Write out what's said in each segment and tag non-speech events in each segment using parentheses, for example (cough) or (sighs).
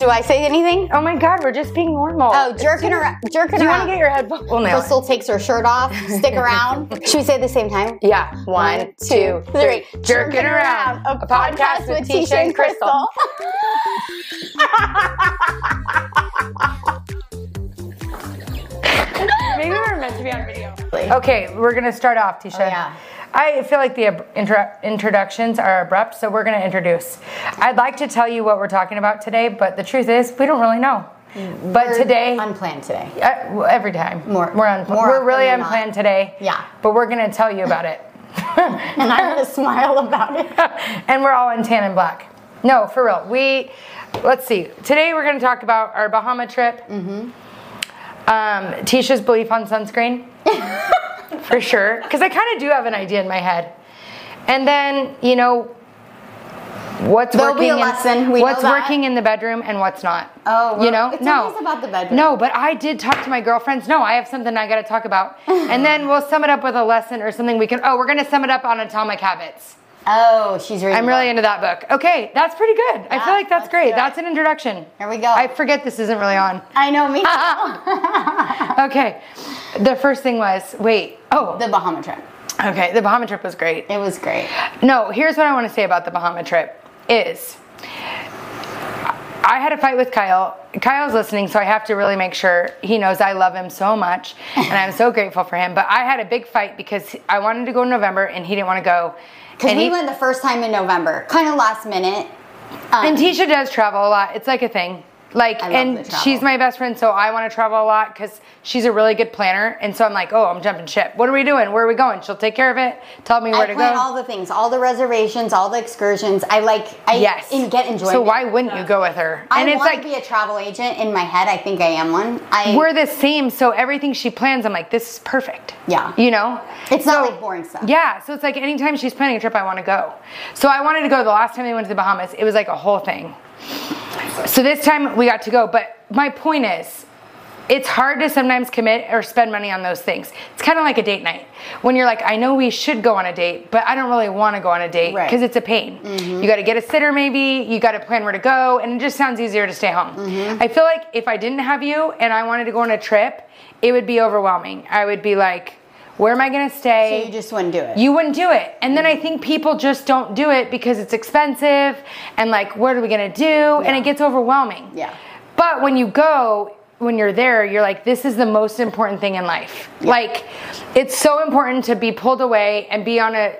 Do I say anything? Oh my God, we're just being normal. Oh, jerking around. Jerking around. Do you want to get your headphones? We'll nail it. Crystal takes her shirt off. Stick (laughs) around. Should we say it at the same time? Yeah. One, two, three. Jerking around. A, podcast, with Teisha and Crystal. Maybe we were meant to be on video. Okay, we're gonna start off, Teisha. Oh, yeah. I feel like the intro- introductions are abrupt, so we're gonna introduce. I'd like to tell you what we're talking about today, but the truth is, we don't really know. But We're today, unplanned today. uh, well, every time More- we're un- more we're really not. unplanned today. Yeah. But we're gonna tell you about it, (laughs) And I'm gonna smile about it. (laughs) and we're all in tan and black. No, for real. We let's see. Today we're gonna talk about our Bahama trip. Mm-hmm. Um, Teisha's belief on sunscreen. For sure. Because I kind of do have an idea in my head. And then, you know, what's There'll working be a in- lesson, we what's working in the bedroom and what's not. Oh, you know, it's no, always about the bedroom. No, but I did talk to my girlfriends. No, I have something I got to talk about, (laughs) and then we'll sum it up with a lesson or something we can. Oh, we're gonna sum it up on atomic habits. Oh, she's reading. I'm really book. into that book. Okay, that's pretty good. I feel like that's great. That's an introduction. Here we go. I forget this isn't really on. I know me. (laughs) (laughs) Okay, the first thing was wait. Oh, the Bahama trip. okay. The Bahama trip was great. It was great. No, here's what I want to say about the Bahama trip is I had a fight with Kyle. Kyle's listening, so I have to really make sure he knows I love him so much and I'm so grateful for him. But I had a big fight because I wanted to go in November and he didn't want to go. Because we he- went the first time in November, kind of last minute. Um, And Teisha does travel a lot. It's like a thing. Like, and she's my best friend, so I want to travel a lot because she's a really good planner. And so I'm like, oh, I'm jumping ship. What are we doing? Where are we going? She'll take care of it. Tell me where I to plan go. all the things, all the reservations, all the excursions. I like. I yes. in, get enjoyment. So why wouldn't you go with her? I and it's want like to be a travel agent in my head. I think I am one. I we're the same. So everything she plans, I'm like, this is perfect. Yeah. You know? It's not like boring stuff. Yeah. So it's like anytime she's planning a trip, I want to go. So I wanted to go the last time we went to the Bahamas. It was like a whole thing. So this time we got to go. But my point is, it's hard to sometimes commit or spend money on those things. It's kind of like a date night. When you're like, I know we should go on a date, but I don't really want to go on a date Right. because it's a pain. Mm-hmm. You got to get a sitter maybe, you got to plan where to go, and it just sounds easier to stay home. Mm-hmm. I feel like if I didn't have you and I wanted to go on a trip, it would be overwhelming. I would be like, where am I going to stay? So you just wouldn't do it. You wouldn't do it. And then I mm. think people just don't do it because it's expensive and like, what are we gonna do? And it gets overwhelming. Yeah. But when you go, when you're there, you're like, this is the most important thing in life. Like, it's so important to be pulled away and be on a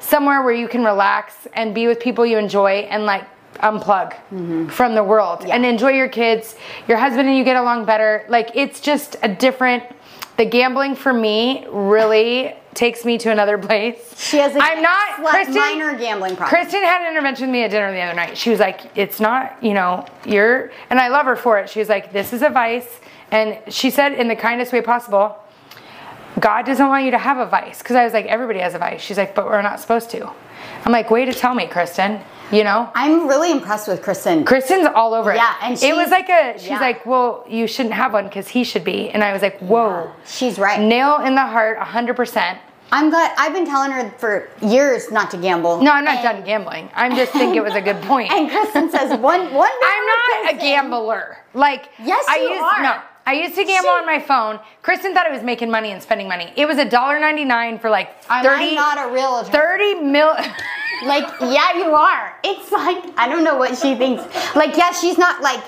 somewhere where you can relax and be with people you enjoy and like unplug mm-hmm. from the world and enjoy your kids, your husband and you get along better. Like, it's just a different. The gambling for me really takes me to another place. She has a I'm not Kristen. minor gambling problem. Kristen had an intervention with me at dinner the other night. She was like, "It's not, you know, you're," and I love her for it. She was like, "This is a vice," and she said in the kindest way possible, "God doesn't want you to have a vice." Because I was like, "Everybody has a vice." She's like, "But we're not supposed to." I'm like, "Way to tell me, Kristen." You know, I'm really impressed with Kristen. Kristen's all over it. Yeah, and it was like a. She's yeah. like, "Well, you shouldn't have one because he should be," and I was like, "Whoa." She's right. Nail in the heart, 100%. I'm glad. I've been telling her for years not to gamble. No, I'm not And- done gambling. I'm just think it was a good (laughs) point. And Kristen says one one. (laughs) I'm not a gambler. Like Yes, I you used, are. No, I used to gamble She- on my phone. Kristen thought I was making money and spending money. It was a dollar ninety nine for like thirty. I'm not a realtor. Thirty mil. (laughs) Like, yeah, you are. It's like I don't know what she thinks. Like, yeah, she's not like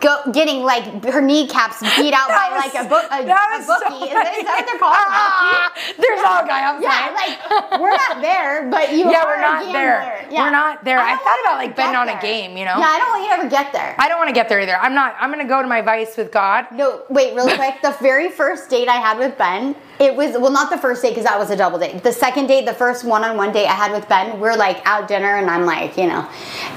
go getting like her kneecaps beat out by was- like a book a, a was so bookie. is, that, is that what they're called? Ah, There's all guy outside. yeah, like we're not there, but you Yeah, are we're not there. Yeah. We're not there. I don't thought about, like, betting on a game, you know? Yeah, I don't want you to ever get there. I don't want to get there either. I'm not. I'm gonna go to my vice with God. No, wait, really (laughs) quick. The very first date I had with Ben, it was well, not the first date because that was a double date. The second date, the first one-on-one date I had with Ben, we're like out dinner, and I'm like, you know,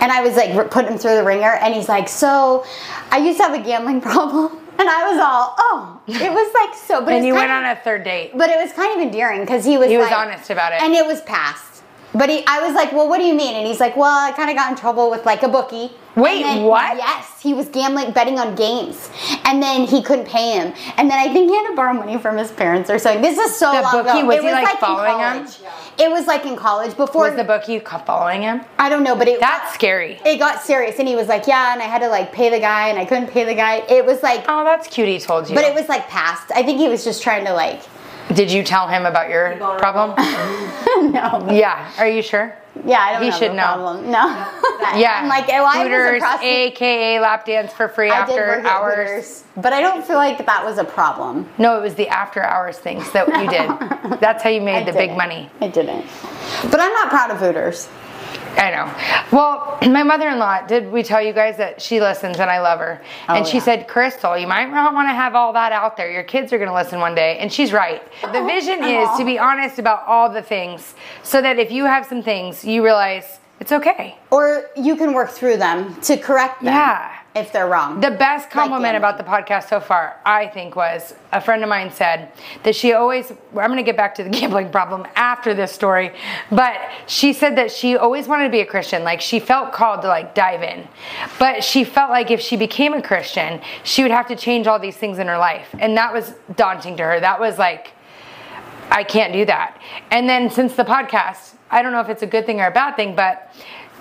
and I was like putting him through the ringer, and he's like, so, I used to have a gambling (laughs) problem, and I was all, oh, it was like so, but And you went of, on a third date. but it was kind of endearing because he was He was honest about it. and it was past. But he, I was like, well, what do you mean? And he's like, well, I kind of got in trouble with like a bookie. Wait, then- what? Yes, he was gambling, betting on games, and then he couldn't pay him. And then I think he had to borrow money from his parents or something. This is so The long bookie, ago. was it he, like, in following him? It was like in college before. Was the bookie following him? I don't know, but it That's scary. It got serious, and he was like, yeah, and I had to like pay the guy, and I couldn't pay the guy. It was like, Oh, that's cute. He told you. but it was like past. I think he was just trying to like, Did you tell him about your problem? (laughs) no. yeah. Are you sure? Yeah, I don't He have should a know. problem. No. (laughs) Yeah. I'm like, well, I Hooters, across the- aka lap dance for free I did after work hours. Hooters, but I don't feel like that was a problem. No, it was the after hours things that you did. (laughs) That's how you made I the big didn't. money. I didn't. But I'm not proud of Hooters. I know. Well, (clears throat) my mother-in-law, did we tell you guys that she listens and I love her? Oh, and she yeah. said, Crystal, you might not want to have all that out there. Your kids are going to listen one day. And she's right. The oh, vision oh. is to be honest about all the things so that if you have some things, you realize it's okay. Or you can work through them to correct them Yeah. If they're wrong. The best compliment gambling. about the podcast so far, I think, was a friend of mine said that she always, I'm going to get back to the (laughs) gambling problem after this story, but she said that she always wanted to be a Christian. Like she felt called to like dive in. But she felt like if she became a Christian, she would have to change all these things in her life. And that was daunting to her. That was like, I can't do that. And then since the podcast, I don't know if it's a good thing or a bad thing, but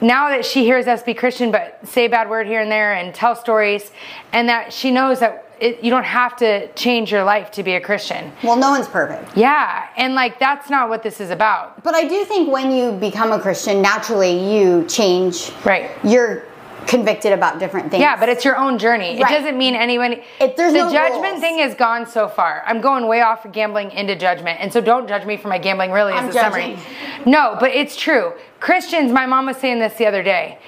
now that she hears us be Christian, but say a bad word here and there and tell stories, and that she knows that it, you don't have to change your life to be a Christian. well, no one's perfect. Yeah, and like that's not what this is about. But I do think when you become a Christian, naturally you change. Right. You're convicted about different things. Yeah, but it's your own journey. It doesn't mean anyone. It- there's the no judgment rules. thing has gone so far. I'm going way off of gambling into judgment, and so don't judge me for my gambling. Really, I'm as a summary. No, but it's true. Christians. My mom was saying this the other day.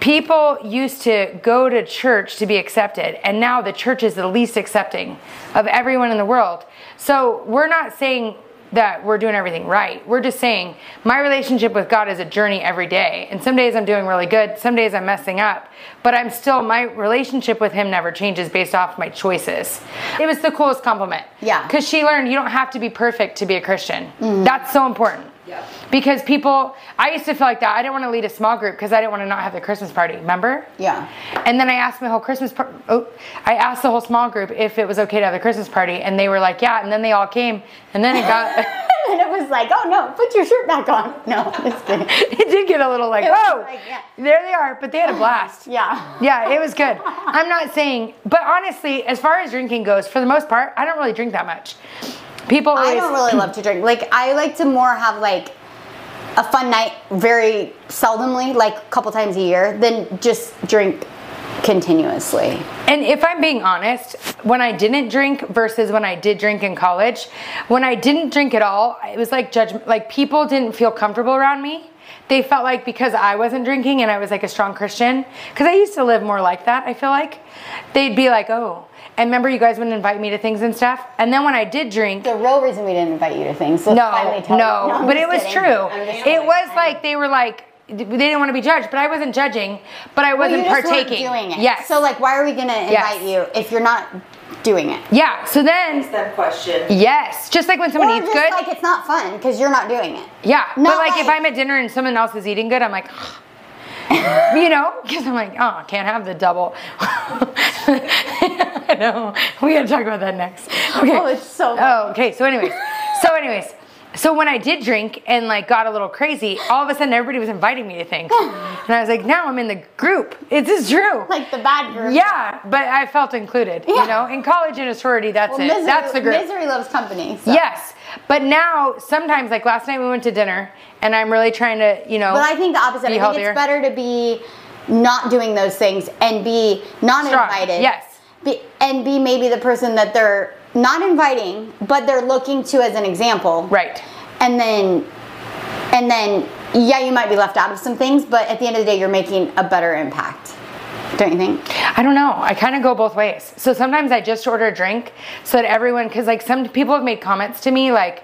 People used to go to church to be accepted, and now the church is the least accepting of everyone in the world. So we're not saying that we're doing everything right. We're just saying my relationship with God is a journey every day. And some days I'm doing really good, some days I'm messing up, but I'm still, my relationship with Him never changes based off my choices. It was the coolest compliment. Yeah. Because she learned you don't have to be perfect to be a Christian. That's so important. Because people, I used to feel like that. I didn't want to lead a small group because I didn't want to not have the Christmas party. Remember? Yeah. And then I asked my whole Christmas par- oh, I asked the whole small group if it was okay to have the Christmas party, and they were like, "Yeah." And then they all came, and then it got, (laughs) and it was like, oh no, put your shirt back on. (laughs) No, just kidding. (laughs) it did get a little like, "Whoa, like, yeah. there they are," but they had a blast. Yeah. Yeah, it was good. I'm not saying, but honestly, as far as drinking goes, for the most part, I don't really drink that much. People always, I don't really love to drink. Like I like to more have like a fun night very seldomly, like a couple times a year, than just drink continuously. And if I'm being honest, when I didn't drink versus when I did drink in college, when I didn't drink at all, it was like judgment. Like people didn't feel comfortable around me. They felt like because I wasn't drinking and I was like a strong Christian, because I used to live more like that, I feel like, they'd be like, oh. And remember, you guys wouldn't invite me to things and stuff. And then when I did drink, The real reason we didn't invite you to things. So no, finally tell no, you. I'm but it was kidding. true. I'm It was like they were like they didn't want to be judged, but I wasn't judging, but I wasn't just weren't partaking. doing it. Yes. So like, why are we gonna invite Yes. you if you're not doing it? yeah. So then, them question. yes, just like when someone Or eats just good. like it's not fun because you're not doing it. Yeah, but Not like, if I'm at dinner and someone else is eating good, I'm like, (sighs) you know, because I'm like, oh, I can't have the double. (laughs) I (laughs) know. We gotta talk about that next. Oh, okay. Oh, it's so Oh, okay. So, anyways, so anyways, so when I did drink and like got a little crazy, all of a sudden everybody was inviting me to things, (laughs) and I was like, now I'm in the group. It is true. Like the bad group. yeah, but I felt included. Yeah. You know, in college and a sorority, that's Well, it. misery, that's the group. Misery loves company. so. Yes. But now, sometimes, like last night, we went to dinner, and I'm really trying to, you know. But I think the opposite. I think healthier. it's better to be not doing those things and be not Strong. invited. Yes. Be, and be maybe the person that they're not inviting, but they're looking to as an example. Right. And then, and then, yeah, you might be left out of some things, but at the end of the day, you're making a better impact. Don't you think? I don't know. I kind of go both ways. So sometimes I just order a drink so that everyone, because like some people have made comments to me like,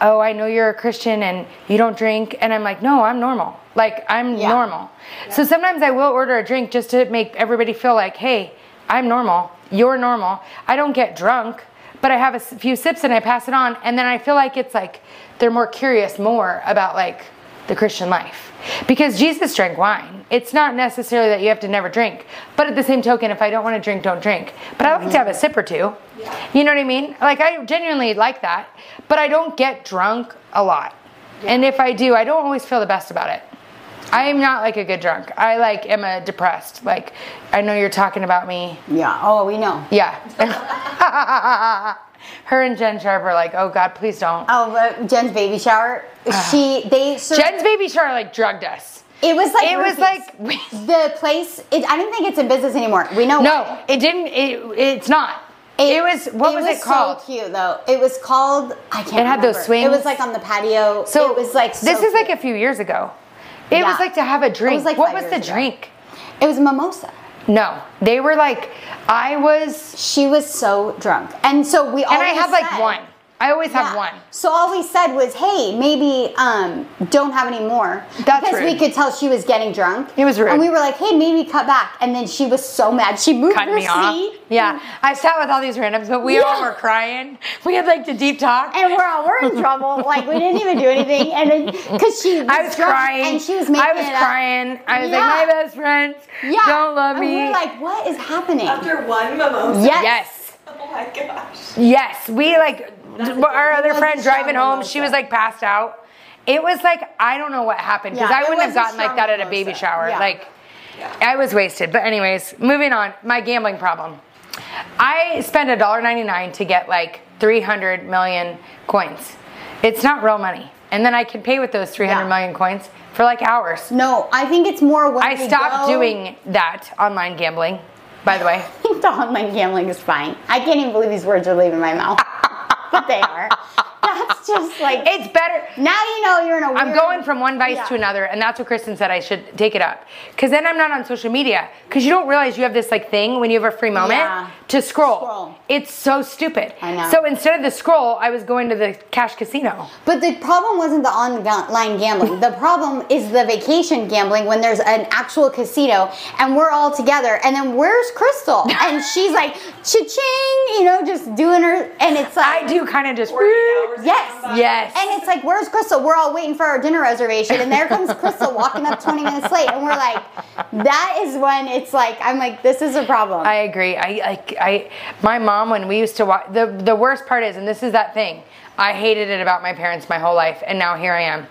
oh, I know you're a Christian and you don't drink. And I'm like, no, I'm normal. Like, I'm Yeah. normal. So sometimes I will order a drink just to make everybody feel like, hey, I'm normal. You're normal. I don't get drunk, but I have a few sips and I pass it on. And then I feel like it's like they're more curious more about like, the Christian life. Because Jesus drank wine. It's not necessarily that you have to never drink. But at the same token, if I don't want to drink, don't drink. But I like to have a sip or two. You know what I mean? Like I genuinely like that. But I don't get drunk a lot. And if I do, I don't always feel the best about it. I am not like a good drunk. I like am a depressed. Like I know you're talking about me. Yeah. Oh, we know. Yeah. (laughs) Her and Jen Sharp are like, oh God, please don't. Oh, but Jen's baby shower. Uh-huh. She they Jen's baby shower like drugged us. it was like It was like (laughs) the place. It, I don't think it's in business anymore. We know. no, why. it didn't. It, it's not. It, was what was, it called? So cute though. It was called. I can't. It had those swings. It was like on the patio. So it was like. So this is like a few years ago. It was like to have a drink. Was like what was the ago. drink? It was a mimosa. No, they were like, I was, She was so drunk, and so we. All And I had like one. I always have Yeah. one. So all we said was, "Hey, maybe um, don't have any more." That's because we could tell she was getting drunk. It was rude. and we were like, "Hey, maybe cut back." And then she was so mad. She moved Cut her me off. seat. Yeah, I sat with all these randoms, but we all were crying. We had like the deep talk. And we're all we're in trouble. Like we didn't even do anything, and then because she I was drunk crying. and she was making I was it up. crying. I was Yeah. like, my best friends Yeah, don't love and me. We're like, what is happening? After one mimosa. yes. yes. Oh my gosh. Yes, we like our other friend driving home. She was like passed out. It was like I don't know what happened because Yeah, I wouldn't have gotten like that at a baby shower. Yeah. Like I was wasted. But anyways, moving on. My gambling problem. I spent $1.99 to get like 300 million coins. It's not real money. And then I can pay with those 300 Yeah. million coins for like hours. No, I think it's more when I stopped go- doing that online gambling, by the way. (laughs) the online gambling is fine. I can't even believe these words are leaving my mouth, (laughs) they are. That's just like It's better. now you know you're in a. I'm weird- going from one vice Yeah. to another, and that's what Kristen said I should take it up. Because then I'm not on social media. Because you don't realize you have this like thing when you have a free moment Yeah. To scroll. Scroll. It's so stupid. I know. So instead of the scroll, I was going to the cash casino. But the problem wasn't the online gambling. The problem is the vacation gambling when there's an actual casino and we're all together. And then where's Crystal? (laughs) And she's like, cha-ching, you know, just doing her. And it's like, I do kind of just. Yes. to come back. Yes. And it's like, where's Crystal? We're all waiting for our dinner reservation. And there comes Crystal walking up 20 minutes late. And we're like, that is when it's like, I'm like, this is a problem. I agree. I like I my mom when we used to watch the the worst part is and this is that thing. I hated it about my parents my whole life and now here I am.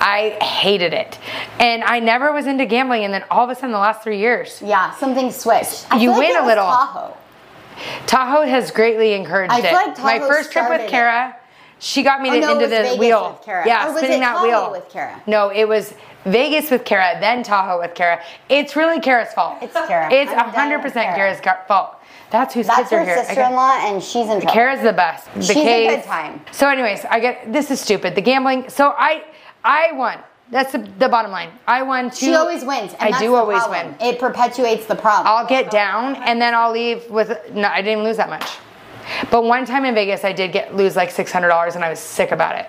I hated it. And I never was into gambling and then all of a sudden the last 3 years yeah, something switched. I You feel like win a little. Tahoe. Tahoe has greatly encouraged I it. like my first trip with. Kara, she got me Oh, no, into the Vegas wheel. Yeah, Or was spinning it that Tahoe wheel with Kara? No, it was Vegas with Kara, then Tahoe with Kara. It's really Kara's fault. It's Kara. It's hundred percent Kara. Kara's fault. That's whose That's kids are her here. I get- sister-in-law, and she's in trouble. Kara's the best. The She's a good time. So, anyways, I get this is stupid. The gambling. So I, I won. That's the, the bottom line. I won two. She always wins. And I do always problem. win. It perpetuates the problem. I'll get down and then I'll leave with. No, I didn't lose that much. But one time in Vegas, I did get lose like six hundred dollars, and I was sick about it.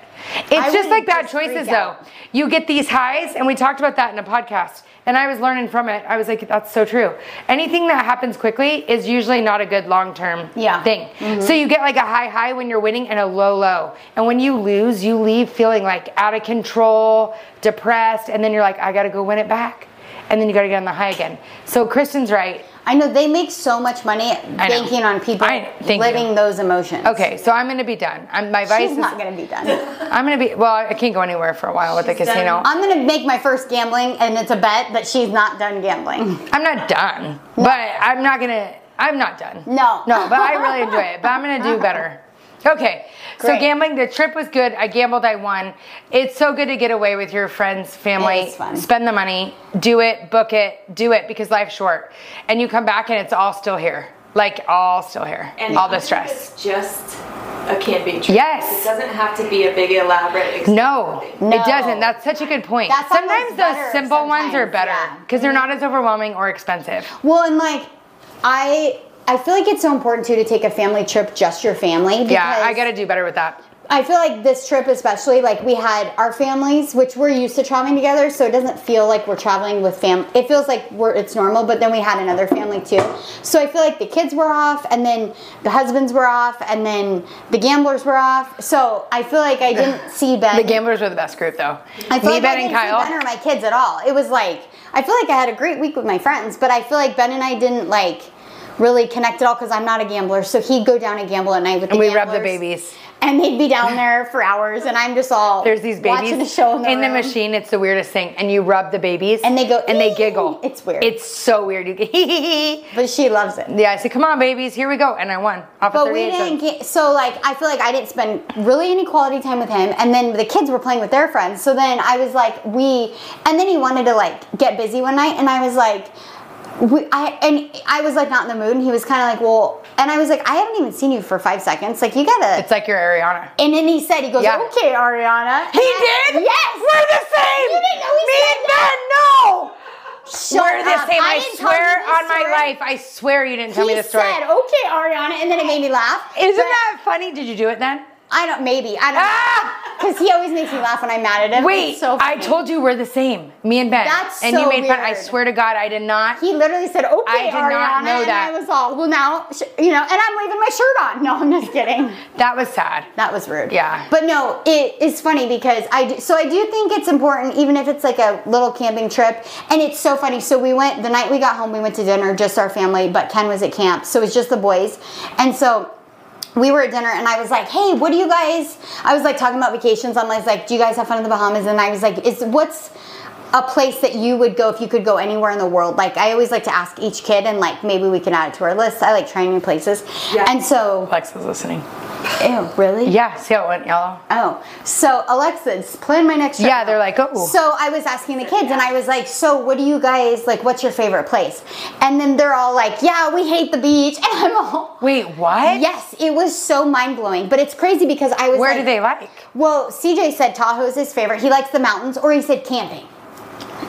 It's I just like bad just choices, though. You get these highs, and we talked about that in a podcast, and I was learning from it. I was like, that's so true. Anything that happens quickly is usually not a good long term Yeah. thing. Mm-hmm. So you get like a high high when you're winning and a low low, and when you lose, you leave feeling like out of control, depressed, and then you're like, I got to go win it back, and then you got to get on the high again. So Kristen's right. I know they make so much money banking on people I- thank living you. those emotions. Okay, so I'm gonna be done. I'm, my vice She's is not gonna be done. I'm gonna be well. I can't go anywhere for a while with the casino. done. I'm gonna make my first gambling, and it's a bet that she's not done gambling. I'm not done, but I'm not gonna. I'm not done. No. no, but I really enjoy it. But I'm gonna do better. Okay, so gambling. The trip was good. I gambled. I won. It's so good to get away with your friends, family. It is fun. Spend the money. Do it. Book it. Do it because life's short. And you come back and it's all still here. Like all still here. And all the stress. It's just a camping trip. Yes. It doesn't have to be a big elaborate. No. No. it doesn't. That's such a good point. That's sometimes those simple ones are sometimes, better yeah. because they're not as overwhelming or expensive. Well, and like, I I feel like it's so important too to take a family trip, just your family. Yeah, I got to do better with that. I feel like this trip, especially, like we had our families, which we're used to traveling together, so it doesn't feel like we're traveling with fam. It feels like we're it's normal, but then we had another family too. So I feel like the kids were off, and then the husbands were off, and then the gamblers were off. So I feel like I didn't (sighs) see Ben. The gamblers were the best group, though. I feel Me, like Ben, I and didn't see Kyle. Ben or my kids at all. It was like I feel like I had a great week with my friends, but I feel like Ben and I didn't like really connect at all because I'm not a gambler. So he'd go down and gamble at night with And the we rub the babies. and they'd be down there for hours, and I'm just all There's these babies watching a show in the, room. machine. It's the weirdest thing, and you rub the babies, And they go, and they giggle. It's weird. It's so weird. You. (laughs) But she loves it. Yeah, I said, "Come on, babies, here we go," and I won off But of we didn't so like I feel like I didn't spend really any quality time with him, and then the kids were playing with their friends. So then I was like, we, and then he wanted to like get busy one night, and I was like, we, I and I was like not in the mood, and he was kind of like, well, and I was like, I haven't even seen you for five seconds, like you gotta. It's like your Ariana. and then he said, he goes, Yeah. okay, Ariana. He I- did? Yes. We're the same. You didn't know he Me said and that? Ben, no. Shut We're the up. same. I, didn't swear on my life. I swear you didn't tell He me the story. He said, okay, Ariana, and then it made me laugh. Isn't But that funny? Did you do it then? I don't. Maybe I don't. Ah! Because he always makes me laugh when I'm mad at him. Wait, It's so I told you we're the same. Me and Ben. That's so and you so made fun. I swear to God, I did not. He literally said, "Okay, I did not Ariana," know and that. I was all, "Well, now, you know," and I'm leaving my shirt on. No, I'm just kidding. That was sad. That was rude. Yeah. But no, it is funny because I do, so I do think it's important, even if it's like a little camping trip. And it's so funny. So we went the night we got home. We went to dinner, just our family, but Ken was at camp, so it was just the boys. And so we were at dinner and I was like, hey, what do you guys, I was like talking about vacations. I'm like, like, do you guys have fun in the Bahamas? And I was like, is what's a place that you would go if you could go anywhere in the world? Like, I always like to ask each kid and like maybe we can add it to our list. I like trying new places. Yeah. And so, Alexa's listening. Ew, really? Yeah, see how it went yellow? Oh, so Alexa's plan my next trip. Yeah, they're like, oh. So I was asking the kids, and I was like, "So, what do you guys like? What's your favorite place?" And then they're all like, "Yeah, we hate the beach," (laughs) and I'm all, Wait, what? "Yes, it was so mind blowing." But it's crazy because I was Where like, do they like? Well, CJ said Tahoe's his favorite. He likes the mountains, or he said camping.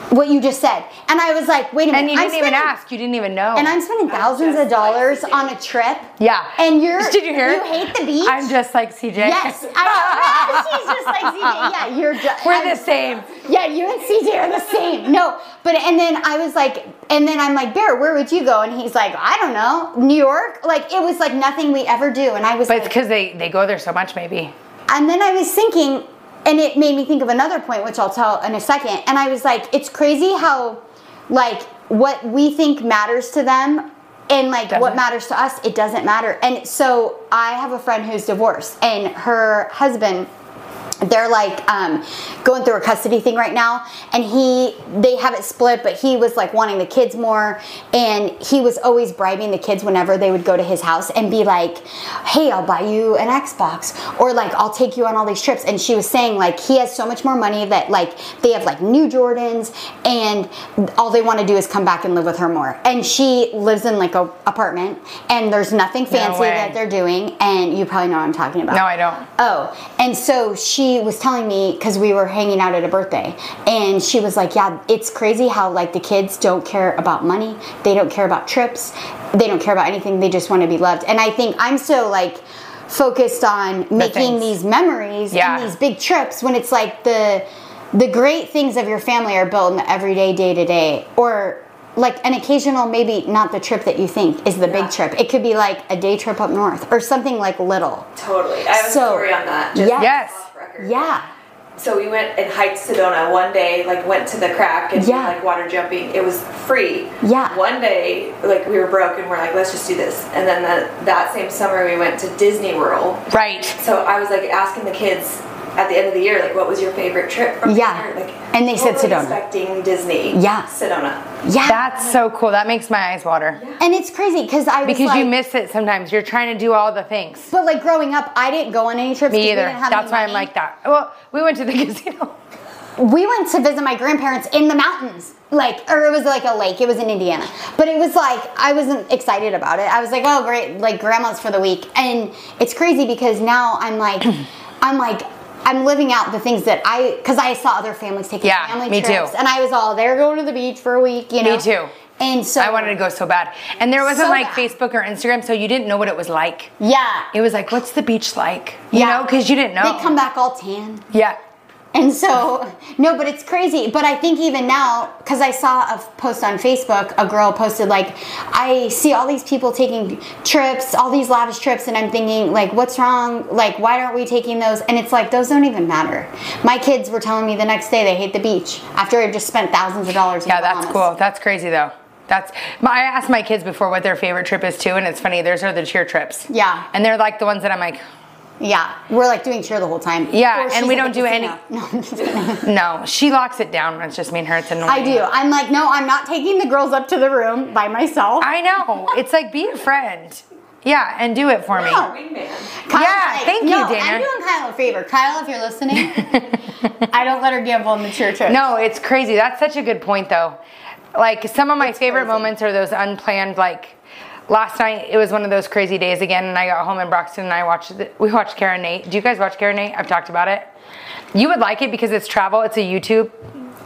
What you just said, and I was like, "Wait a minute!" And you I'm didn't even spending- ask. You didn't even know. And I'm spending thousands of just like dollars CJ. on a trip. yeah. And you're Did you hear? You hate the beach. I'm just like CJ. Yes, I. (laughs) She's just like CJ. (laughs) Yeah, you're just. We're the same. Yeah, you and CJ are the same. No, but and then I was like, and then I'm like, Bear, where would you go? And he's like, I don't know, New York. Like it was like nothing we ever do. And I was But it's like, because they, they go there so much, maybe. and then I was thinking, and it made me think of another point, which I'll tell in a second. And I was like, it's crazy how, like, what we think matters to them and like what Doesn't. matters to us, it doesn't matter. And so I have a friend who's divorced, and her husband they're like um, going through a custody thing right now and he they have it split but he was like wanting the kids more and he was always bribing the kids whenever they would go to his house and be like hey i'll buy you an xbox or like i'll take you on all these trips and she was saying like he has so much more money that like they have like new jordans and all they want to do is come back and live with her more and she lives in like a apartment and there's nothing fancy way. that they're doing and you probably know what i'm talking about No, I don't. Oh, and so she was telling me because we were hanging out at a birthday, and she was like, "Yeah, it's crazy how like the kids don't care about money, they don't care about trips, they don't care about anything. They just want to be loved." And I think I'm so like focused on making things. these memories Yeah. and these big trips when it's like the the great things of your family are built in the everyday, day to day, or like an occasional, maybe not the trip that you think is the Yeah. big trip. It could be like a day trip up north or something like little. Totally. I have So- a story on that. Just Yes. Yes. Record. Yeah. So we went and hiked Sedona one day, like went to the crack and Yeah. like water jumping. It was free. Yeah. One day, like we were broke and we're like, let's just do this. And then that that same summer we went to Disney World. Right. So I was like asking the kids at the end of the year, like, what was your favorite trip from Yeah. here? Like, And they said totally Sedona. Expecting Disney. Yeah. Sedona. Yeah. That's so cool. That makes my eyes water. Yeah. and it's crazy because I was Because like, you miss it sometimes. You're trying to do all the things. But like growing up, I didn't go on any trips. Me we either. didn't have That's any why I'm like that. Well, we went to the (laughs) casino. We went to visit my grandparents in the mountains, like, or it was like a lake. It was in Indiana, but it was like I wasn't excited about it. I was like, oh great, like grandma's for the week, and it's crazy because now I'm like, (clears throat) I'm like. I'm living out the things that I, because I saw other families taking Yeah, family me too. trips, and I was all they're going to the beach for a week, you know. Me too. And so I wanted to go so bad. And there wasn't So like bad. Facebook or Instagram, so you didn't know what it was like. Yeah. It was like, what's the beach like? You Yeah. know, because you didn't know. They come back all tan. yeah. And so, no, but it's crazy. But I think even now, because I saw a post on Facebook, a girl posted, like, I see all these people taking trips, all these lavish trips, and I'm thinking, like, what's wrong? Like, why aren't we taking those? And it's like, those don't even matter. My kids were telling me the next day they hate the beach after I just spent thousands of dollars Yeah, that's cool. That's crazy though. That's my, I asked my kids before what their favorite trip is too, and it's funny. Theirs are the cheer trips. Yeah. And they're like the ones that I'm like, Yeah, we're like doing cheer the whole time. Yeah, and we at don't do casino. (laughs) No, I'm just no. She locks it down. It's just me and her. It's annoying. I do. I'm like, no, I'm not taking the girls up to the room by myself. I know. It's like be a friend. Yeah, and do it for me. No. Wingman. Kyle's Yeah, thank you, no, Dana." I'm doing Kyle a favor. Kyle, if you're listening, (laughs) I don't let her gamble on the cheer trip. No, it's crazy. That's such a good point, though. Like some of my It's favorite crazy. moments are those unplanned. Like last night, it was one of those crazy days again, and I got home in Broxton and I watched. The, we watched Kara and Nate. Do you guys watch Kara and Nate? I've talked about it. You would like it because it's travel. It's a YouTube.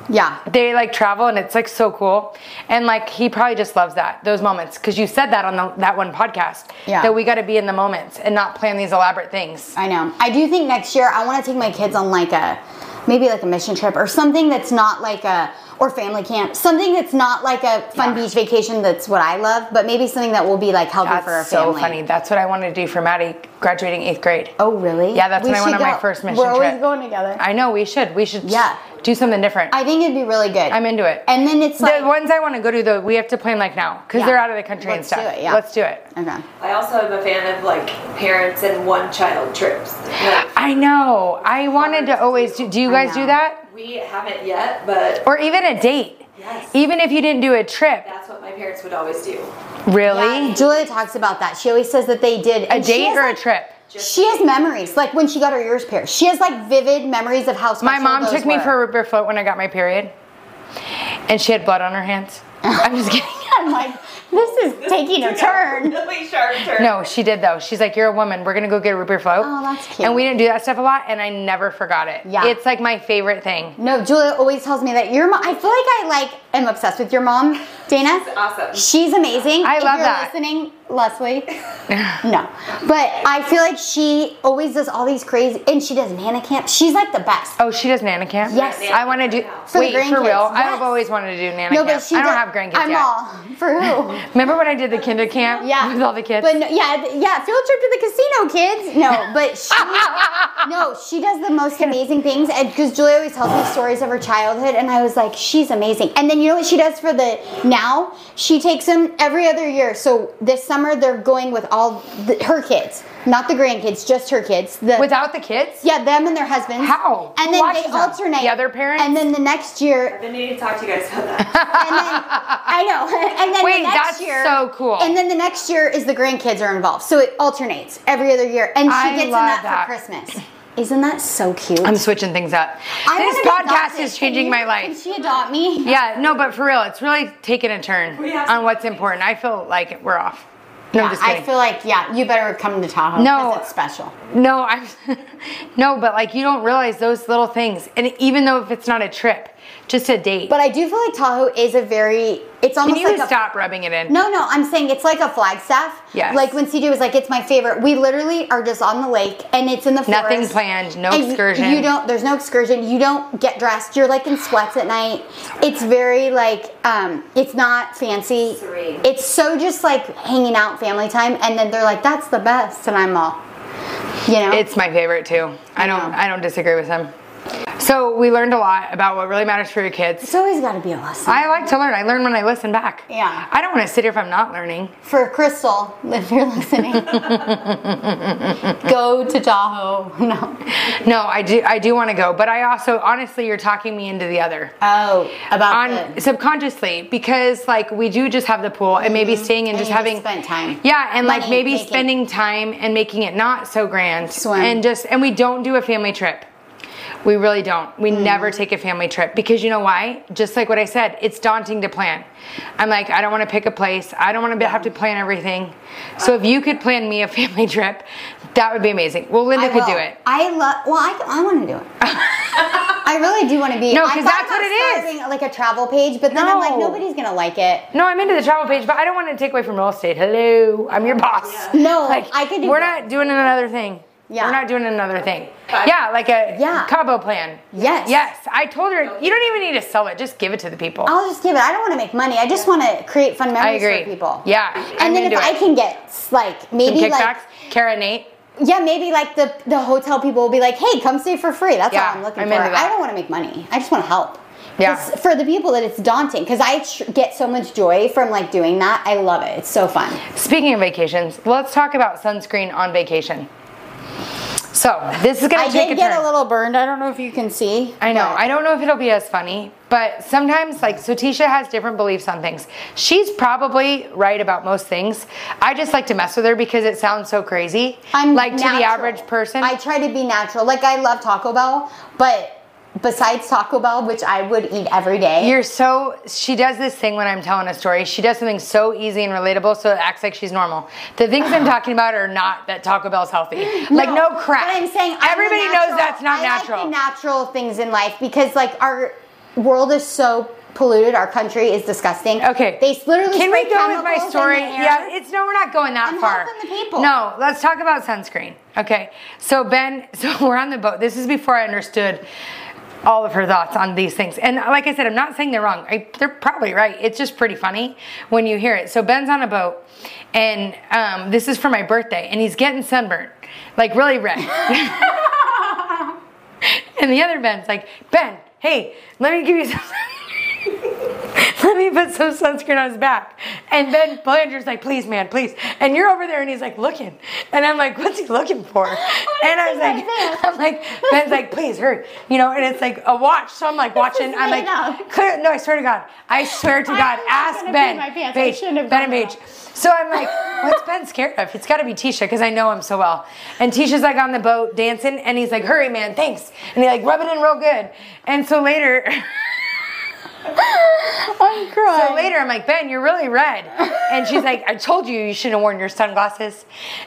Yeah. They like travel and it's like so cool. And like he probably just loves that those moments because you said that on the, that one podcast. Yeah. That we got to be in the moments and not plan these elaborate things. I know. I do think next year I want to take my kids on like a maybe like a mission trip or something that's not like a or family camp. Something that's not like a fun Yeah. beach vacation that's what I love, but maybe something that will be like healthy That's for a family. so funny. That's what I wanted to do for Maddie graduating eighth grade. Oh really? Yeah, that's We when I went should on my go. first mission We're always trip. going together. I know we should. We should Yeah. do something different. I think it'd be really good. I'm into it. And then it's the ones I want to go to though, we have to plan like now because Yeah. they're out of the country and Let's stuff. do it, yeah. Let's do it. Okay. I also am a fan of like parents and one child trips. Like, I know. I wanted to always do. Do you guys do that? We haven't yet, but Or even a date. Yes. Even if you didn't do a trip. that's what my parents would always do. Really? Yeah, Julia talks about that. She always says that they did A date has, or a trip? She has memories, like when she got her ears pierced. She has like vivid memories of how My mom those took me were. for a root beer float when I got my period, and she had blood on her hands. (laughs) I'm just kidding. I'm like, this is taking a turn. (laughs) Really sharp turn. No, she did though. She's like, "You're a woman. We're gonna go get a root beer float." Oh, that's cute. And we didn't do that stuff a lot, and I never forgot it. Yeah. it's like my favorite thing. No, Julia always tells me that your mom. I feel like I like am obsessed with your mom, Dana. She's awesome. She's amazing. I if love you're that. Listening, Leslie. (laughs) no, but I feel like she always does all these crazy, and she does Nana camp. She's like the best. Oh, she does Nana camp. Yes. I want to do. For wait, for real? yes. I've always wanted to do Nana no, camp. but she. I don't does- have grandkids I'm yet. all for who? (laughs) Remember when I did the kinder camp? Yeah, with all the kids. But no, yeah, yeah, field trip to the casino, kids. No, but she, (laughs) no, she does the most amazing things, and because Julia always tells me stories of her childhood, and I was like, she's amazing. And then you know what she does for the now? She takes them every other year. So this summer they're going with all the, her kids, not the grandkids, just her kids. The, Without the kids? yeah, them and their husbands. How? And Who then watches they them? alternate. The other parents? And then the next year, I've been needing to talk to you guys about that. (laughs) and then I know. (laughs) And then Wait, the next that's year, so cool. And then the next year is the grandkids are involved, so it alternates every other year, and she I gets in love that, that. for Christmas. Isn't that so cute? I'm switching things up. I this podcast adopted. is changing Can my life. Can she adopt me? Yeah, no, but for real, it's really taken a turn on what's important. I feel like we're off. No, Yeah, I feel like yeah, you better come to Tahoe. No, it's special. no, I'm (laughs) no, but like you don't realize those little things, and even though if it's not a trip, just a date. But I do feel like Tahoe is a very. It's almost can almost you like a stop rubbing it in? No, no, I'm saying it's like a Flagstaff. Yes. Like when CJ was like, it's my favorite. We literally are just on the lake and it's in the forest. Nothing planned, no And you- excursion. You don't. There's no excursion. You don't get dressed. You're like in sweats at night. It's very like. Um. It's not fancy. Serene. It's so just like hanging out, family time, and then they're like, "That's the best," and I'm all. You know. It's my favorite too. I don't. know. I don't disagree with him. So we learned a lot about what really matters for your kids. It's always got to be a lesson. I like to learn. I learn when I listen back. Yeah. I don't want to sit here if I'm not learning. For Crystal, if you're listening, (laughs) go to Tahoe. (laughs) No. No, I do. I do want to go, but I also, honestly, you're talking me into the other. Oh, about on subconsciously because like we do just have the pool and maybe mm-hmm. staying and, And just having spent time. yeah and like maybe making. spending time and making it not so grand Swim. and just and we don't do a family trip we really don't we Mm-hmm. never take a family trip because you know why just like what i said it's daunting to plan i'm like i don't want to pick a place i don't want to have to plan everything so if you could plan me a (laughs) family trip that would be amazing well linda I could do it I love. Well, I, I want to do it. (laughs) I really do want to be. No, I 'cause thought that's what it is. Like a travel page, but then I'm like, nobody's gonna like it. No, I'm into the travel page, but I don't want to take away from real estate. Hello, I'm your boss. Yeah. No, (laughs) I could do We're both. not doing another thing. Yeah. We're not doing another thing. Yeah, like a Yeah. combo plan. Yes. Yes. I told her you don't even need to sell it. Just give it to the people. I'll just give it. I don't want to make money. I just want to create fun memories for people. Yeah. And I'm then if I it. can get like maybe like Kara Nate. yeah maybe like the the hotel people will be like hey come stay for free. That's Yeah, all I'm looking I'm for. I don't want to make money. I just want to help. Yeah. For the people that it's daunting because I tr- get so much joy from like doing that. I love it. It's so fun. Speaking of vacations, let's talk about sunscreen on vacation. So this is gonna I take did get turn. a little burned. I don't know if you can see. I know. I don't know if it'll be as funny, but sometimes, like, so Teisha has different beliefs on things. She's probably right about most things. I just like to mess with her because it sounds so crazy. I'm like to the average person. I try to be natural. Like I love Taco Bell, but besides Taco Bell, which I would eat every day. You're so. She does this thing when I'm telling a story. She does something so easy and relatable, so it acts like she's normal. The things I'm talking about are not that Taco Bell's healthy. (laughs) like no crap. But I'm saying I'm everybody the knows that's not I natural. Like the natural things in life because like our world is so polluted. Our country is disgusting. Okay. They literally Can we go with my story? Yeah, it's no, we're not going that I'm far. helping the people. No, let's talk about sunscreen. Okay. So Ben, (laughs) so we're on the boat. This is before I understood all of her thoughts on these things. And like I said, I'm not saying they're wrong. I, they're probably right. It's just pretty funny when you hear it. So Ben's on a boat, and um, this is for my birthday, and he's getting sunburned, like really red. (laughs) and the other Ben's like, Ben, hey, let me give you some. (laughs) Let me put some sunscreen on his back. And Ben Blander's like, please, man, please. And you're over there and he's like looking. And I'm like, what's he looking for? (laughs) And I was like, (laughs) I'm like, Ben's like, please hurry. You know, and it's like a watch. So I'm like watching. I'm like, clear, no, I swear to God. I swear to God. Ask Ben. pee my pants. I Paige, Ben and Paige. So I'm like, what's Ben scared of? It's got to be Teisha because I know him so well. And Teisha's like on the boat dancing, and he's like, hurry, man, thanks. And he like rub it in real good. And so later. (laughs) I'm (laughs) crying. So later, I'm like, Ben, you're really red. And she's like, I told you you shouldn't have worn your sunglasses.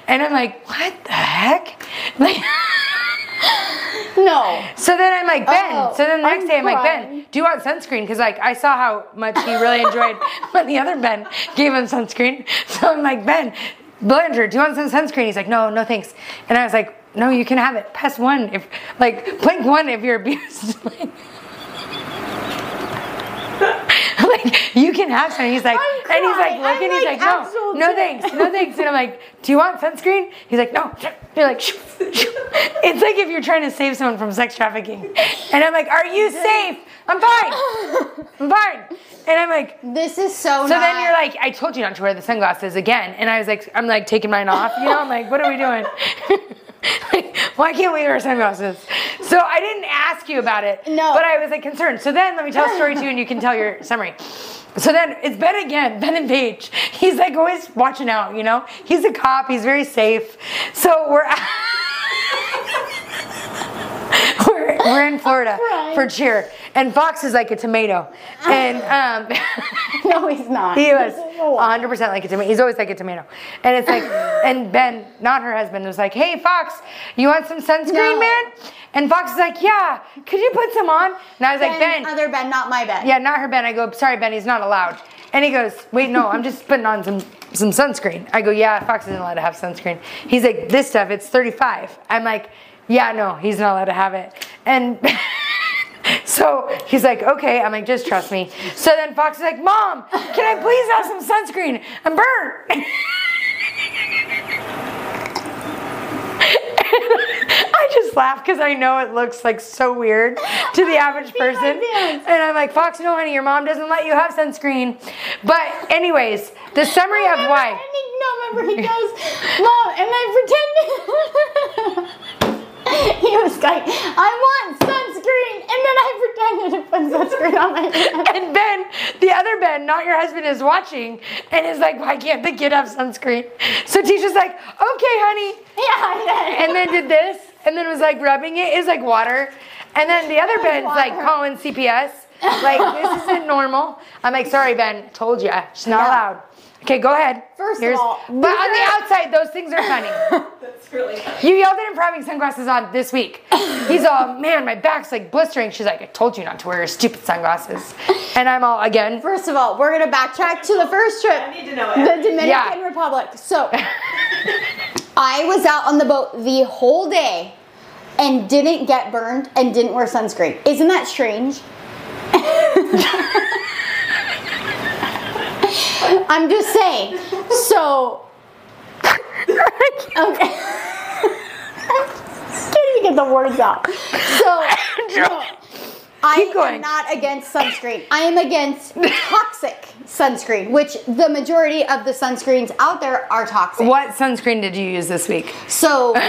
And I'm like, what the heck? Like, (laughs) no. so then I'm like, Ben. Oh, so then the next I'm day, I'm like, Ben, do you want sunscreen? Because like I saw how much he really enjoyed (laughs) when the other Ben gave him sunscreen. So I'm like, Ben, Belanger, do you want some sunscreen? He's like, no, no thanks. And I was like, no, you can have it. Press one if, like, blink one if you're abused. (laughs) like you can have some. He's like, and he's like looking. I'm he's like like, no, no thanks, no thanks. And I'm like, do you want sunscreen? He's like, no. You're like, shoo, (laughs) shoo. it's like if you're trying to save someone from sex trafficking, and I'm like, are you safe? I'm fine. (laughs) I'm fine. And I'm like, This is so. so then you're like, I told you not to wear the sunglasses again. And I was like, I'm like taking mine off. You know, I'm like, what are we doing? (laughs) like, why can't we wear sunglasses? So I didn't ask you about it. No. But I was like concerned. So then let me tell a story to you and you can tell your (laughs) summary. So then it's Ben again, (laughs) Ben and Paige. He's like always watching out, you know? He's a cop, he's very safe. So we're we're, in (laughs) Florida for cheer. And Fox is like a tomato. And (laughs) um (laughs) no, he's not. he was This is a lot. 100% like a tomato. He's always like a tomato. And it's like, and Ben, not her husband, was like, hey, Fox, you want some sunscreen, No. man? And Fox is like, yeah, could you put some on? And I was like, Ben, Ben, other Ben, not my Ben. yeah, not her Ben. I go, sorry, Ben, he's not allowed. And he goes, wait, no, I'm just putting on some some sunscreen. I go, yeah, Fox isn't allowed to have sunscreen. He's like, this stuff, it's 35. I'm like, yeah, no, he's not allowed to have it. And (laughs) so he's like, okay. I'm like, just trust me. So then Fox is like, Mom, can I please have some sunscreen? I'm burnt. (laughs) I just laugh because I know it looks like so weird to the (laughs) average person. And I'm like, Fox, no, honey, your mom doesn't let you have sunscreen. But, anyways, the summary of why. No, remember he goes, Mom, and I pretended. (laughs) he was like, I want sunscreen, and then I pretended to put sunscreen on my hand. And Ben, the other Ben, not your husband, is watching and is like, why can't the kid have sunscreen? So Teisha's like, okay, honey. Yeah, And then did this, and then was like rubbing it. It's like water. And then the other Ben's like calling CPS. Like, this isn't normal. I'm like, sorry, Ben, told you. She's not Yeah. allowed. Okay, go ahead. First of all, (laughs) but on the (laughs) outside, those things are funny. (laughs) That's really funny. You yelled at him for having sunglasses on this week. He's all, man, my back's like blistering. She's like, I told you not to wear your stupid sunglasses. And I'm all, again, First of all, we're gonna backtrack to the first trip. I need to know the. Dominican Yeah. Republic. So I was out on the boat the whole day and didn't get burned and didn't wear sunscreen. Isn't that strange? I'm just saying. So okay. Can't even get the words out. So (laughs) I am not against sunscreen. I am against toxic sunscreen, which the majority of the sunscreens out there are toxic. what sunscreen did you use this week? So, (laughs)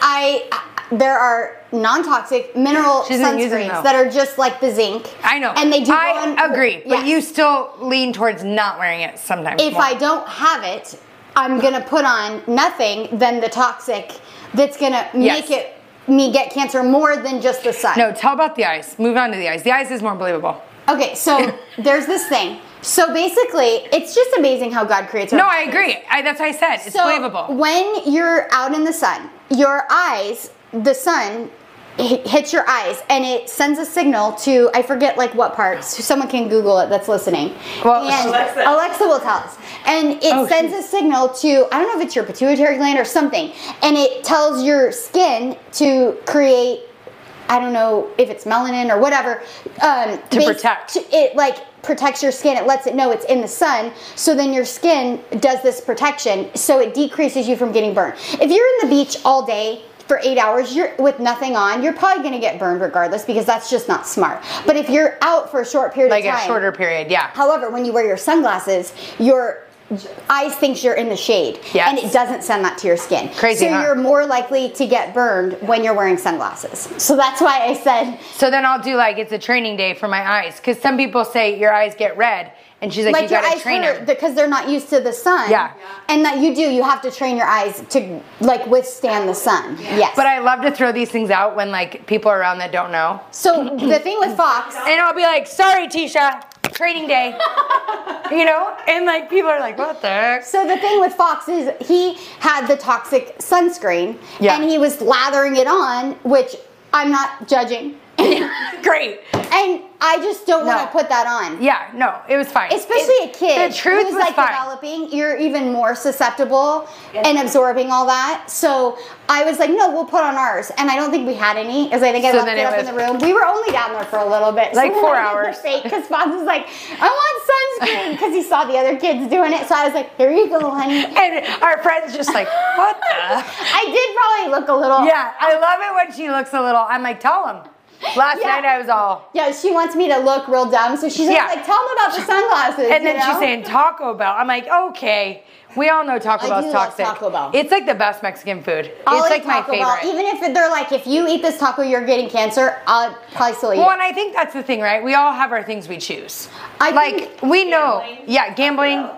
I there are non-toxic mineral She doesn't use them, sunscreens that are just like the zinc. I know. and they do. I on- agree, but you still lean towards not wearing it sometimes. If more. I don't have it, I'm gonna put on nothing than the toxic that's gonna Yes. make it me get cancer more than just the sun. no, tell about the eyes. Move on to the eyes. The eyes is more believable. Okay, so (laughs) there's this thing. So basically, it's just amazing how God creates. our No, I agree. I, that's what I said. It's so believable. when you're out in the sun, your eyes, the sun hi- hits your eyes and it sends a signal to I forget like what parts. Someone can Google it that's listening. Well, and Alexa. Alexa will tell us. And it Oh, sends shoot. a signal to I don't know if it's your pituitary gland or something, and it tells your skin to create I don't know if it's melanin or whatever. Um, To bas- protect. to- it like protects your skin. It lets it know it's in the sun. So then your skin does this protection. So it decreases you from getting burned. If you're in the beach all day for eight hours, you're with nothing on, you're probably gonna get burned regardless because that's just not smart. But if you're out for a short period like of a shorter period, yeah. However, when you wear your sunglasses, your eyes thinks you're in the shade, Yes. and it doesn't send that to your skin. Crazy, So huh? you're more likely to get burned when you're wearing sunglasses. So that's why I said, So then I'll do like it's a training day for my eyes because some people say your eyes get red, and she's like, like you your gotta eyes train hurt them. because they're not used to the sun. Yeah. And that you do, you have to train your eyes to like withstand the sun. Yes. But I love to throw these things out when like people are around that don't know, so the thing with Fox, (laughs) and I'll be like, sorry, Teisha, training day, (laughs) you know, and like people are like, what the heck? So the thing with Fox is he had the toxic sunscreen Yeah. and he was lathering it on, which I'm not judging. (laughs) Great. And I just don't want to put that on. Yeah, no, it was fine. Especially It- a kid The truth who's was like fine. developing, you're even more susceptible and absorbing all that. So I was like, no, we'll put on ours. And I don't think we had any, because I think I So left it up in the room. We were only down there for a little bit. Like so four then I did the hours. because Fox was like, I want sunscreen (laughs) because he saw the other kids doing it. So I was like, here you go, honey. (laughs) And our friend's just like, what the? I did probably look a little. Yeah, I love it when she looks a little. I'm like, tell him. (laughs) Last Yeah. night I was all. Yeah, she wants me to look real dumb. So she's Yeah. like, tell him about the sunglasses. And then you she's saying Taco Bell. I'm like, okay. We all know Taco I Bell's do love toxic. Taco Bell. It's like the best Mexican food. I'll it's like my Taco Bell. favorite. Even if they're like, if you eat this taco, you're getting cancer, I'll probably still eat well, it. and I think that's the thing, right? We all have our things we choose. I like think- we know, Gambling. yeah, gambling.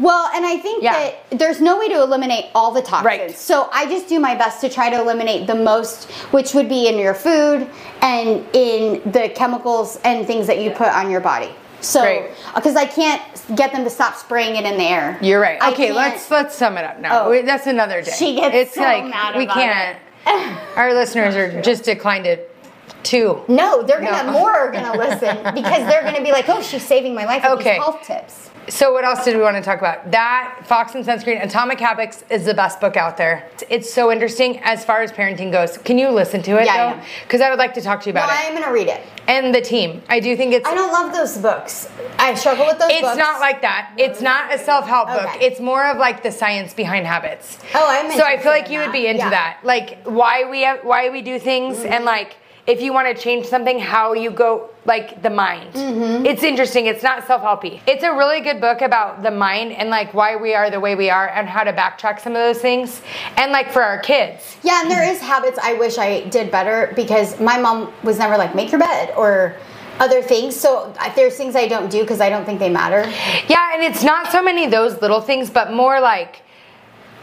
Well, and I think Yeah. that there's no way to eliminate all the toxins. Right. So I just do my best to try to eliminate the most, which would be in your food and in the chemicals and things that you put on your body. So, because I can't get them to stop spraying it in the air. You're right. I Okay, let's let's sum it up now. Oh. That's another day. She gets it's so like mad we can't. (laughs) Our listeners are just declined it too. No, they're gonna No. more are gonna listen because they're gonna be like, "Oh, she's saving my life with Okay. these health tips." So what else did we want to talk about? That Fox and Sunscreen, Atomic Habits is the best book out there. It's so interesting as far as parenting goes. Can you listen to it Yeah, I? Because I would like to talk to you about it. No, about I'm gonna read it. And the team. I do think it's I don't love those books. I struggle with those it's books. not like that. It's not a self-help book. It's more of like the science behind habits. Oh, I'm So I feel like you would be into Yeah. that. Like why we have, why we do things Mm-hmm. and like if you want to change something, how you go like the mind. Mm-hmm. It's interesting. It's not self-helpy. It's a really good book about the mind and like why we are the way we are and how to backtrack some of those things. And like for our kids. Yeah, and there is habits I wish I did better because my mom was never like make your bed or other things. So there's things I don't do because I don't think they matter. Yeah, and it's not so many of those little things, but more like,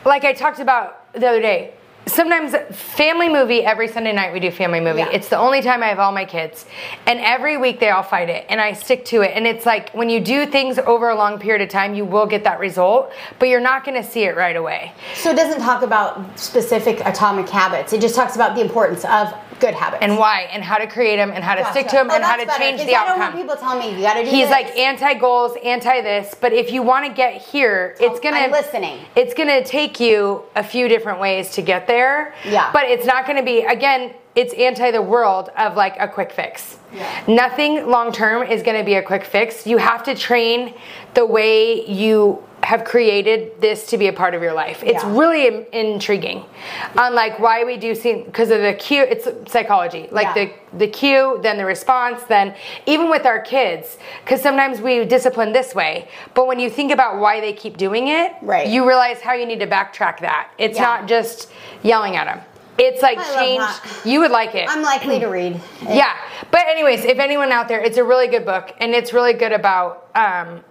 like I talked about the other day. Sometimes family movie every Sunday night we do family movie. Yeah. It's the only time I have all my kids, and every week they all fight it, and I stick to it. And it's like when you do things over a long period of time, you will get that result, but you're not going to see it right away. So it doesn't talk about specific atomic habits. It just talks about the importance of good habits. And why, and how to create them, and how to stick to them, Oh, and how to better, change the I don't outcome. people telling me you got to do He's this. like anti goals, anti this, but if you want to get here, it's oh, gonna I'm listening. It's gonna take you a few different ways to get there. Yeah. But it's not gonna be again. It's anti the world of like a quick fix. Yeah. Nothing long term is gonna be a quick fix. You have to train the way you have created this to be a part of your life. It's Yeah. really in- intriguing on like why we do see because of the cue. It's psychology, like Yeah. the the cue, then the response, then even with our kids, because sometimes we discipline this way, but when you think about why they keep doing it, Right. you realize how you need to backtrack that. It's Yeah. not just yelling at them. It's like change. You would like it. I'm likely to read. yeah, but anyways, if anyone out there, it's a really good book, and it's really good about. Um,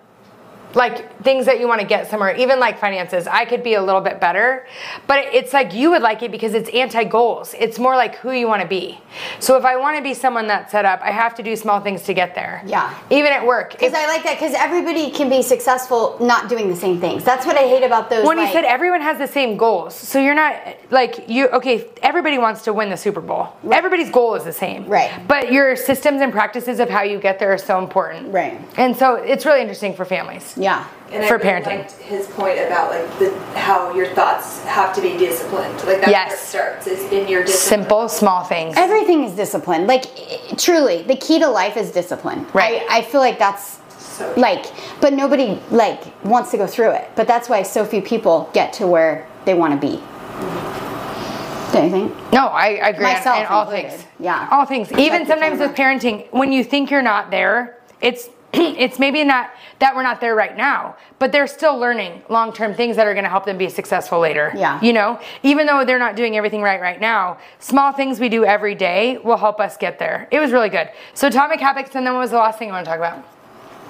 like things that you want to get somewhere, even like finances. I could be a little bit better, but it's like you would like it because it's anti goals. It's more like who you want to be. So if I want to be someone that's set up, I have to do small things to get there. Yeah. Even at work. Because I like that because everybody can be successful not doing the same things. That's what I hate about those. when like, you said everyone has the same goals, so you're not like you. Okay, everybody wants to win the Super Bowl. Everybody's goal is the same, Right. But your systems and practices of how you get there are so important, Right. And so it's really interesting for families. Yeah. And I For really parenting. liked his point about like the how your thoughts have to be disciplined. Like that's Yes. where it starts is in your discipline. Simple, small things. Everything is discipline. Like i- truly, the key to life is discipline. Right. I, I feel like that's So like, but nobody like wants to go through it. But that's why so few people get to where they want to be. Mm-hmm. Don't you think? No, I, I agree Myself in all included. things. Yeah. all things. Even the sometimes with parenting, when you think you're not there, it's (clears throat) it's maybe not that we're not there right now, but they're still learning long term things that are going to help them be successful later. Yeah. you know, even though they're not doing everything right right now, small things we do every day will help us get there. It was really good. So atomic habits, and then what was the last thing you want to talk about?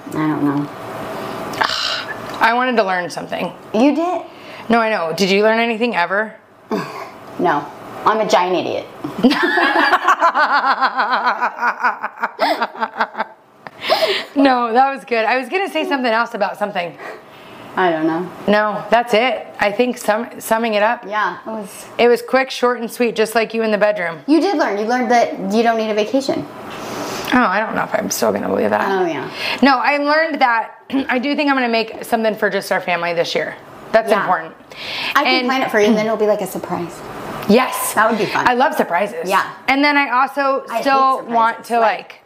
I don't know. (sighs) I wanted to learn something. You did? No, I know. Did you learn anything ever? (sighs) No. I'm a giant idiot. (laughs) (laughs) (laughs) No, that was good. I was going to say something else about something. I don't know. No, that's it. I think sum, summing it up, Yeah, it was. it was quick, short, and sweet, just like you in the bedroom. You did learn. You learned that you don't need a vacation. Oh, I don't know if I'm still gonna believe that. Oh yeah. No, I learned that (clears throat) I do think I'm gonna make something for just our family this year. That's Yeah. important. I can And- plan it for you, and then (clears throat) it'll be like a surprise. Yes, That would be fun. I love surprises. Yeah. and then I also I still want to like- like.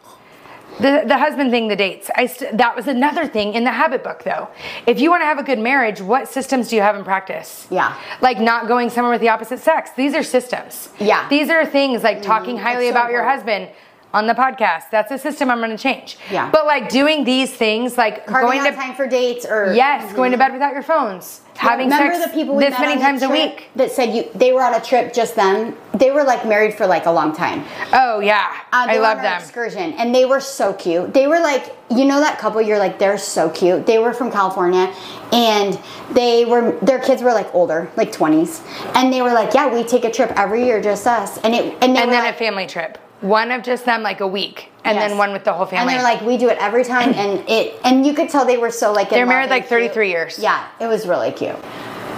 The, the husband thing, the dates. I st- that was another thing in the habit book, though. If you want to have a good marriage, what systems do you have in practice? Yeah. Like not going somewhere with the opposite sex. These are systems. Yeah. These are things like talking mm, highly That's so about your important. husband on the podcast. That's a system I'm going to change. Yeah. But like doing these things, like Carving going out to time for dates, or yes, going to bed without your phones, having Remember sex the people we this many times a week. that said you they were on a trip just then. They were like married for like a long time. Oh yeah, Uh, I love on an them. excursion, and they were so cute. They were like, you know, that couple. You're like, they're so cute. They were from California, and they were their kids were like older, like 20s, and they were like, yeah, we take a trip every year, just us, and it and and then like, a family trip. One of just them, like a week, and Yes. then one with the whole family. And family. they're like, we do it every time, (clears throat) and it, and you could tell they were so like. They're married like 33 cute. years. Yeah, it was really cute.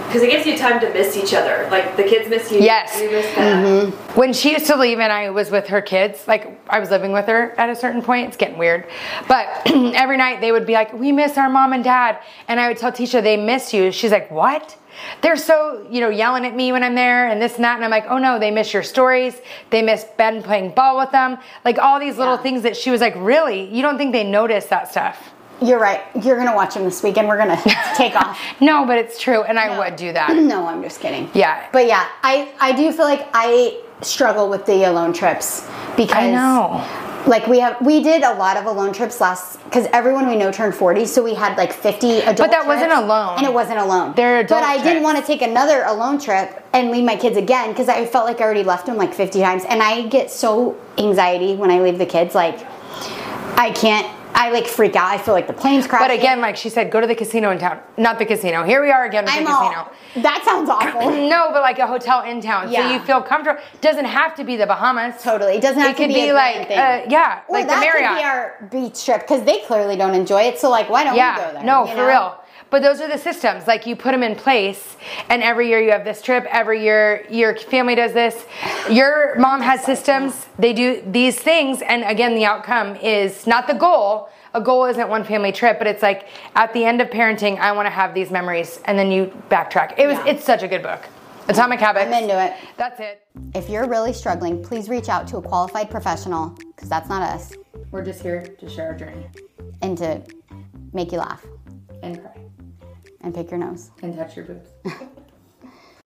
because it gives you time to miss each other. Like the kids miss you. Yes. You miss them. Mm-hmm. when she used to leave and I was with her kids, like I was living with her at a certain point, it's getting weird. But (clears throat) every night they would be like, We miss our mom and dad. And I would tell Teisha, They miss you. She's like, What? They're so, you know, yelling at me when I'm there and this and that. And I'm like, Oh no, they miss your stories. They miss Ben playing ball with them. Like all these little Yeah. things that she was like, Really? You don't think they notice that stuff? You're right. You're gonna watch them this weekend. We're gonna (laughs) take off. No, but it's true. And I No. would do that. (clears throat) No, I'm just kidding. Yeah. But yeah, I I do feel like I struggle with the alone trips because I know. Like we have we did a lot of alone trips last because everyone we know turned 40, so we had like 50 adult But that wasn't alone. And it wasn't alone. They're adult But I didn't want to take another alone trip and leave my kids again because I felt like I already left them like 50 times and I get so anxiety when I leave the kids like I can't I like freak out. I feel like the plane's crashing. But again, like she said, go to the casino in town. Not the casino. Here we are again with I'm the all, casino. that sounds awful. (clears throat) No, but like a hotel in town, so you feel comfortable. Doesn't have to be the Bahamas. totally. It doesn't have It to could be, be like, uh, yeah, or like the that Marriott. could be our beach trip because they clearly don't enjoy it. So like, why don't we go Yeah, there? no, for know? real. But those are the systems. Like you put them in place, and every year you have this trip. Every year your family does this. Your mom has systems. They do these things, and again, the outcome is not the goal. A goal isn't one family trip, but it's like at the end of parenting, I want to have these memories, and then you backtrack. It was. Yeah. It's such a good book. Atomic Habits. I'm into it. That's it. If you're really struggling, please reach out to a qualified professional because that's not us, We're just here to share our journey and to make you laugh and cry and pick your nose. and touch your boobs. (laughs)